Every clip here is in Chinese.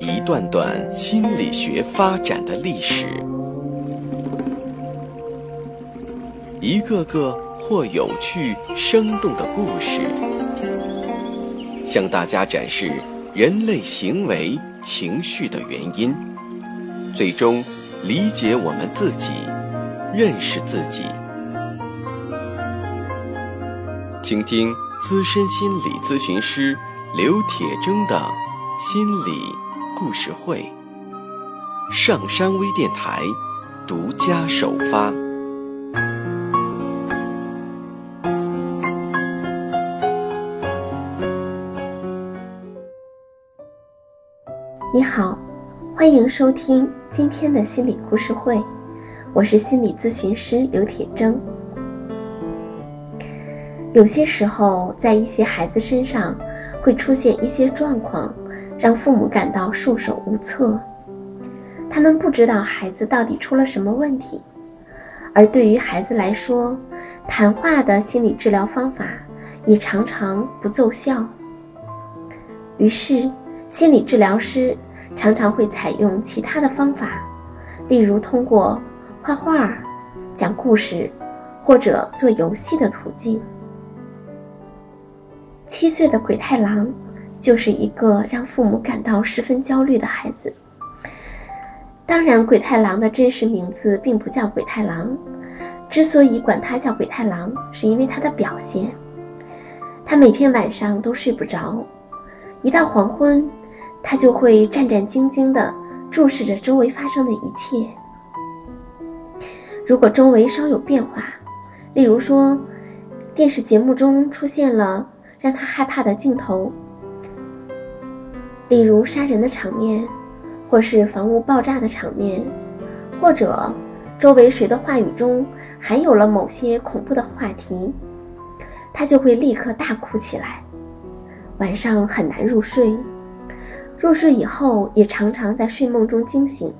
一段段心理学发展的历史，一个个或有趣、生动的故事，向大家展示人类行为、情绪的原因，最终理解我们自己，认识自己。请听资深心理咨询师刘铁铮的心理。故事会，上山微电台独家首发。你好，欢迎收听今天的心理故事会，我是心理咨询师刘铁铮。有些时候，在一些孩子身上会出现一些状况。让父母感到束手无策，他们不知道孩子到底出了什么问题，而对于孩子来说，谈话的心理治疗方法也常常不奏效。于是，心理治疗师常常会采用其他的方法，例如通过画画、讲故事或者做游戏的途径。七岁的鬼太郎。就是一个让父母感到十分焦虑的孩子。当然，鬼太郎的真实名字并不叫鬼太郎，之所以管他叫鬼太郎，是因为他的表现。他每天晚上都睡不着，一到黄昏，他就会战战兢兢地注视着周围发生的一切。如果周围稍有变化，例如说电视节目中出现了让他害怕的镜头，例如杀人的场面，或是房屋爆炸的场面，或者周围谁的话语中含有了某些恐怖的话题，他就会立刻大哭起来，晚上很难入睡，入睡以后也常常在睡梦中惊醒。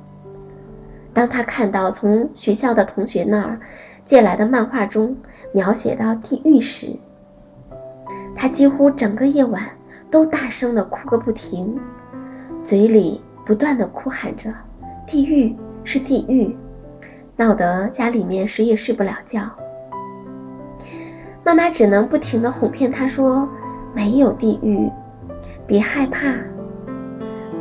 当他看到从学校的同学那儿借来的漫画中描写到地狱时，他几乎整个夜晚。都大声的哭个不停，嘴里不断的哭喊着“地狱是地狱”，闹得家里面谁也睡不了觉。妈妈只能不停的哄骗他说：“没有地狱，别害怕。”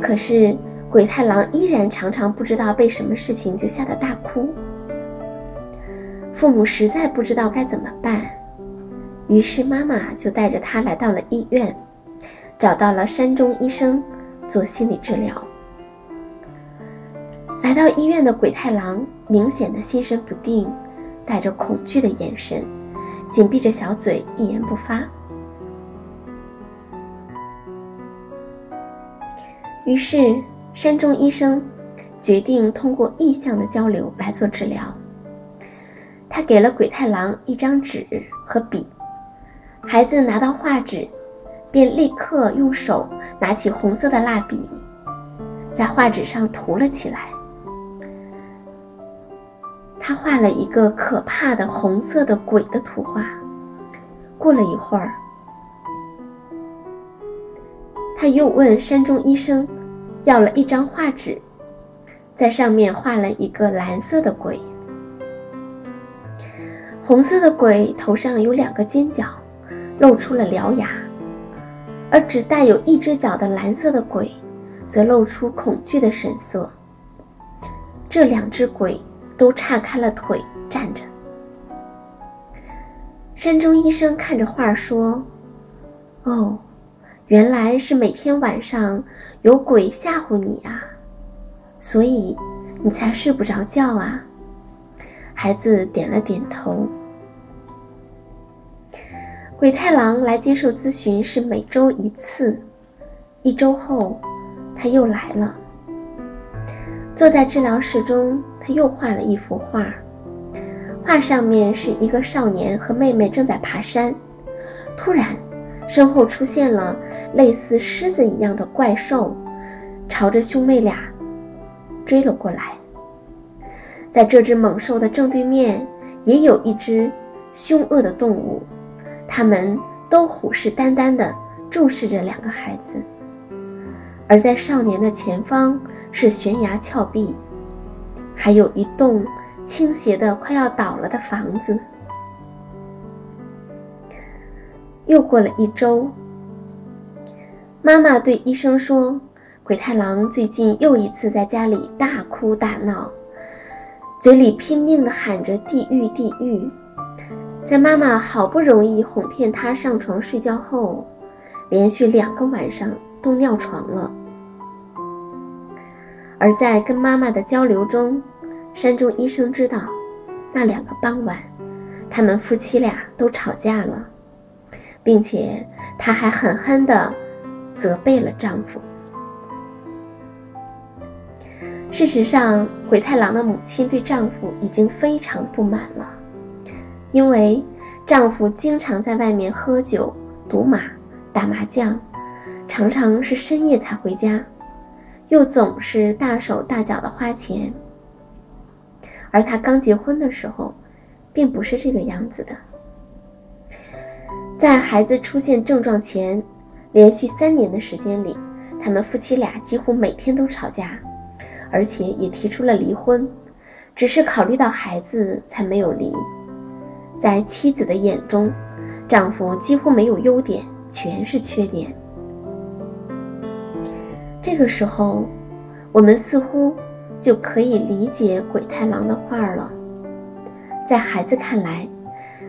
可是鬼太郎依然常常不知道被什么事情就吓得大哭。父母实在不知道该怎么办，于是妈妈就带着他来到了医院。找到了山中医生做心理治疗。来到医院的鬼太郎明显的心神不定，带着恐惧的眼神，紧闭着小嘴，一言不发。于是山中医生决定通过意象的交流来做治疗。他给了鬼太郎一张纸和笔，孩子拿到画纸。便立刻用手拿起红色的蜡笔，在画纸上涂了起来。他画了一个可怕的红色的鬼的图画。过了一会儿，他又问山中医生要了一张画纸，在上面画了一个蓝色的鬼。红色的鬼头上有两个尖角，露出了獠牙。而只带有一只脚的蓝色的鬼，则露出恐惧的神色。这两只鬼都岔开了腿站着。山中医生看着画说：“哦，原来是每天晚上有鬼吓唬你啊，所以你才睡不着觉啊。”孩子点了点头。鬼太郎来接受咨询是每周一次，一周后，他又来了。坐在治疗室中，他又画了一幅画，画上面是一个少年和妹妹正在爬山，突然，身后出现了类似狮子一样的怪兽，朝着兄妹俩追了过来。在这只猛兽的正对面，也有一只凶恶的动物。他们都虎视眈眈地注视着两个孩子，而在少年的前方是悬崖峭壁，还有一栋倾斜的快要倒了的房子。又过了一周，妈妈对医生说：“鬼太郎最近又一次在家里大哭大闹，嘴里拼命地喊着‘地狱，地狱’。”在妈妈好不容易哄骗他上床睡觉后，连续两个晚上都尿床了。而在跟妈妈的交流中，山中医生知道，那两个傍晚，他们夫妻俩都吵架了，并且他还狠狠地责备了丈夫。事实上，鬼太郎的母亲对丈夫已经非常不满了。因为丈夫经常在外面喝酒、赌马、打麻将，常常是深夜才回家，又总是大手大脚的花钱。而他刚结婚的时候，并不是这个样子的。在孩子出现症状前，连续三年的时间里，他们夫妻俩几乎每天都吵架，而且也提出了离婚，只是考虑到孩子才没有离。在妻子的眼中，丈夫几乎没有优点，全是缺点。这个时候，我们似乎就可以理解鬼太郎的话了。在孩子看来，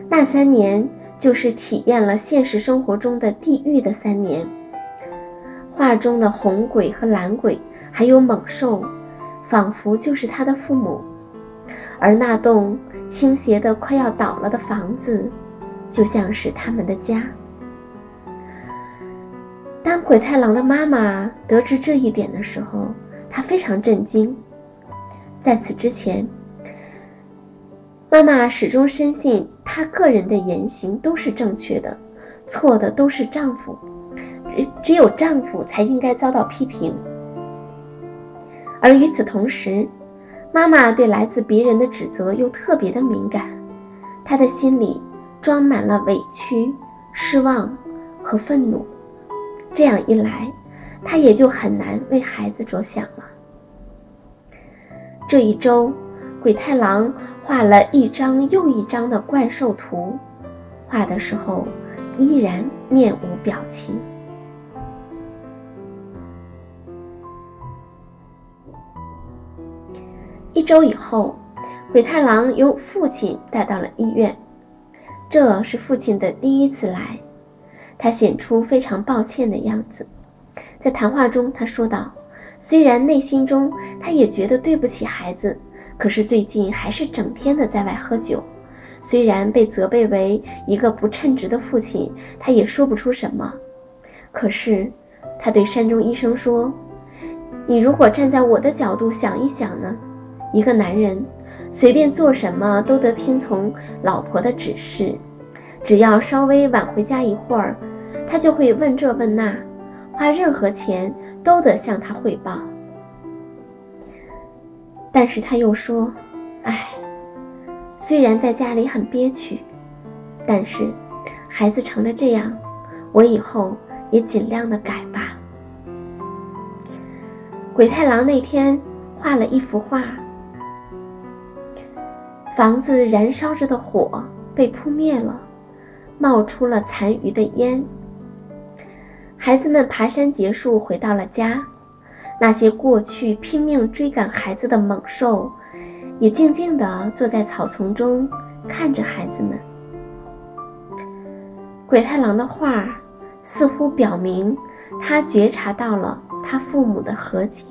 那三年就是体验了现实生活中的地狱的三年。画中的红鬼和蓝鬼，还有猛兽，仿佛就是他的父母，而那栋。倾斜的快要倒了的房子，就像是他们的家。当鬼太郎的妈妈得知这一点的时候，她非常震惊。在此之前，妈妈始终深信她个人的言行都是正确的，错的都是丈夫，只只有丈夫才应该遭到批评。而与此同时，妈妈对来自别人的指责又特别的敏感，她的心里装满了委屈、失望和愤怒。这样一来，她也就很难为孩子着想了。这一周，鬼太郎画了一张又一张的怪兽图，画的时候依然面无表情。一周以后，鬼太郎由父亲带到了医院。这是父亲的第一次来，他显出非常抱歉的样子。在谈话中，他说道：“虽然内心中他也觉得对不起孩子，可是最近还是整天的在外喝酒。虽然被责备为一个不称职的父亲，他也说不出什么。可是，他对山中医生说：‘你如果站在我的角度想一想呢？’”一个男人随便做什么都得听从老婆的指示，只要稍微晚回家一会儿，他就会问这问那，花任何钱都得向他汇报。但是他又说：“哎，虽然在家里很憋屈，但是孩子成了这样，我以后也尽量的改吧。”鬼太郎那天画了一幅画。房子燃烧着的火被扑灭了，冒出了残余的烟。孩子们爬山结束，回到了家。那些过去拼命追赶孩子的猛兽，也静静地坐在草丛中，看着孩子们。鬼太郎的画似乎表明，他觉察到了他父母的和解。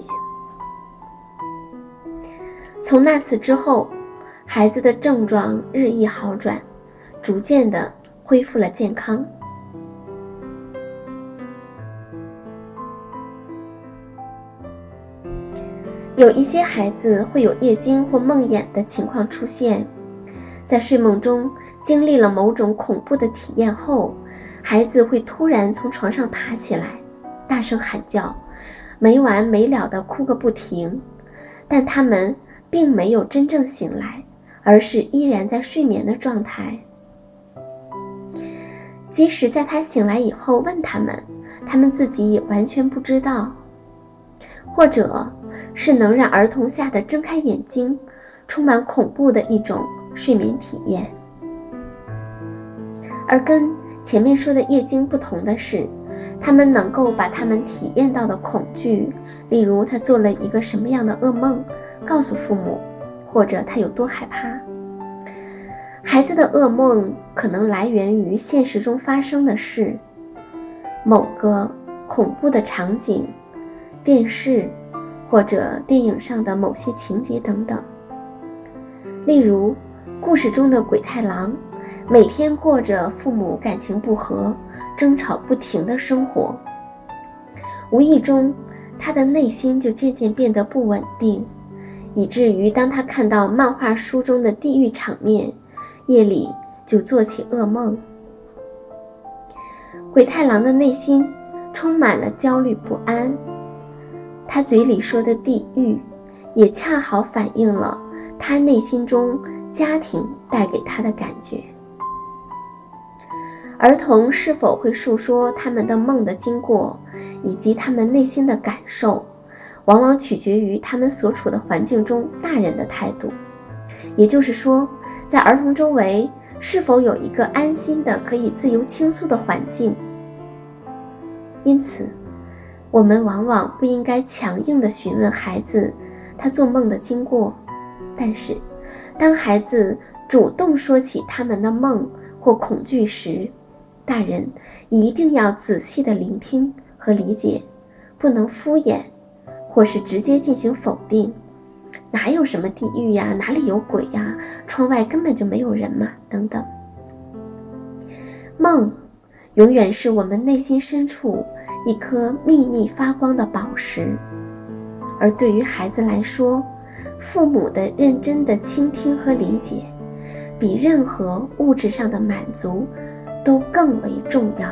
从那次之后。孩子的症状日益好转，逐渐的恢复了健康。有一些孩子会有夜惊或梦魇的情况出现，在睡梦中经历了某种恐怖的体验后，孩子会突然从床上爬起来，大声喊叫，没完没了的哭个不停，但他们并没有真正醒来。而是依然在睡眠的状态，即使在他醒来以后问他们，他们自己也完全不知道。或者是能让儿童吓得睁开眼睛，充满恐怖的一种睡眠体验。而跟前面说的夜惊不同的是，他们能够把他们体验到的恐惧，例如他做了一个什么样的噩梦，告诉父母，或者他有多害怕。孩子的噩梦可能来源于现实中发生的事，某个恐怖的场景、电视或者电影上的某些情节等等。例如，故事中的鬼太郎。每天过着父母感情不和、争吵不停的生活，无意中，他的内心就渐渐变得不稳定，以至于当他看到漫画书中的地狱场面，夜里就做起噩梦。鬼太郎的内心充满了焦虑不安，他嘴里说的地狱，也恰好反映了他内心中家庭带给他的感觉。儿童是否会述说他们的梦的经过，以及他们内心的感受，往往取决于他们所处的环境中大人的态度。也就是说，在儿童周围是否有一个安心的、可以自由倾诉的环境。因此，我们往往不应该强硬地询问孩子他做梦的经过。但是，当孩子主动说起他们的梦或恐惧时，大人一定要仔细的聆听和理解，不能敷衍，或是直接进行否定。哪有什么地狱呀？哪里有鬼呀？窗外根本就没有人嘛！等等。梦，永远是我们内心深处一颗秘密发光的宝石。而对于孩子来说，父母的认真的倾听和理解，比任何物质上的满足。都更为重要。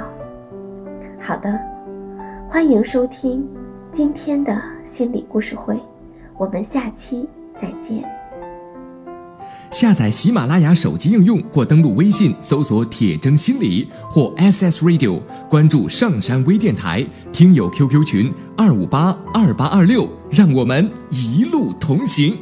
好的，欢迎收听今天的心理故事会，我们下期再见。下载喜马拉雅手机应用或登录微信搜索“铁铮心理”或 SS Radio，关注上山微电台听友 QQ 群二五八二八二六，让我们一路同行。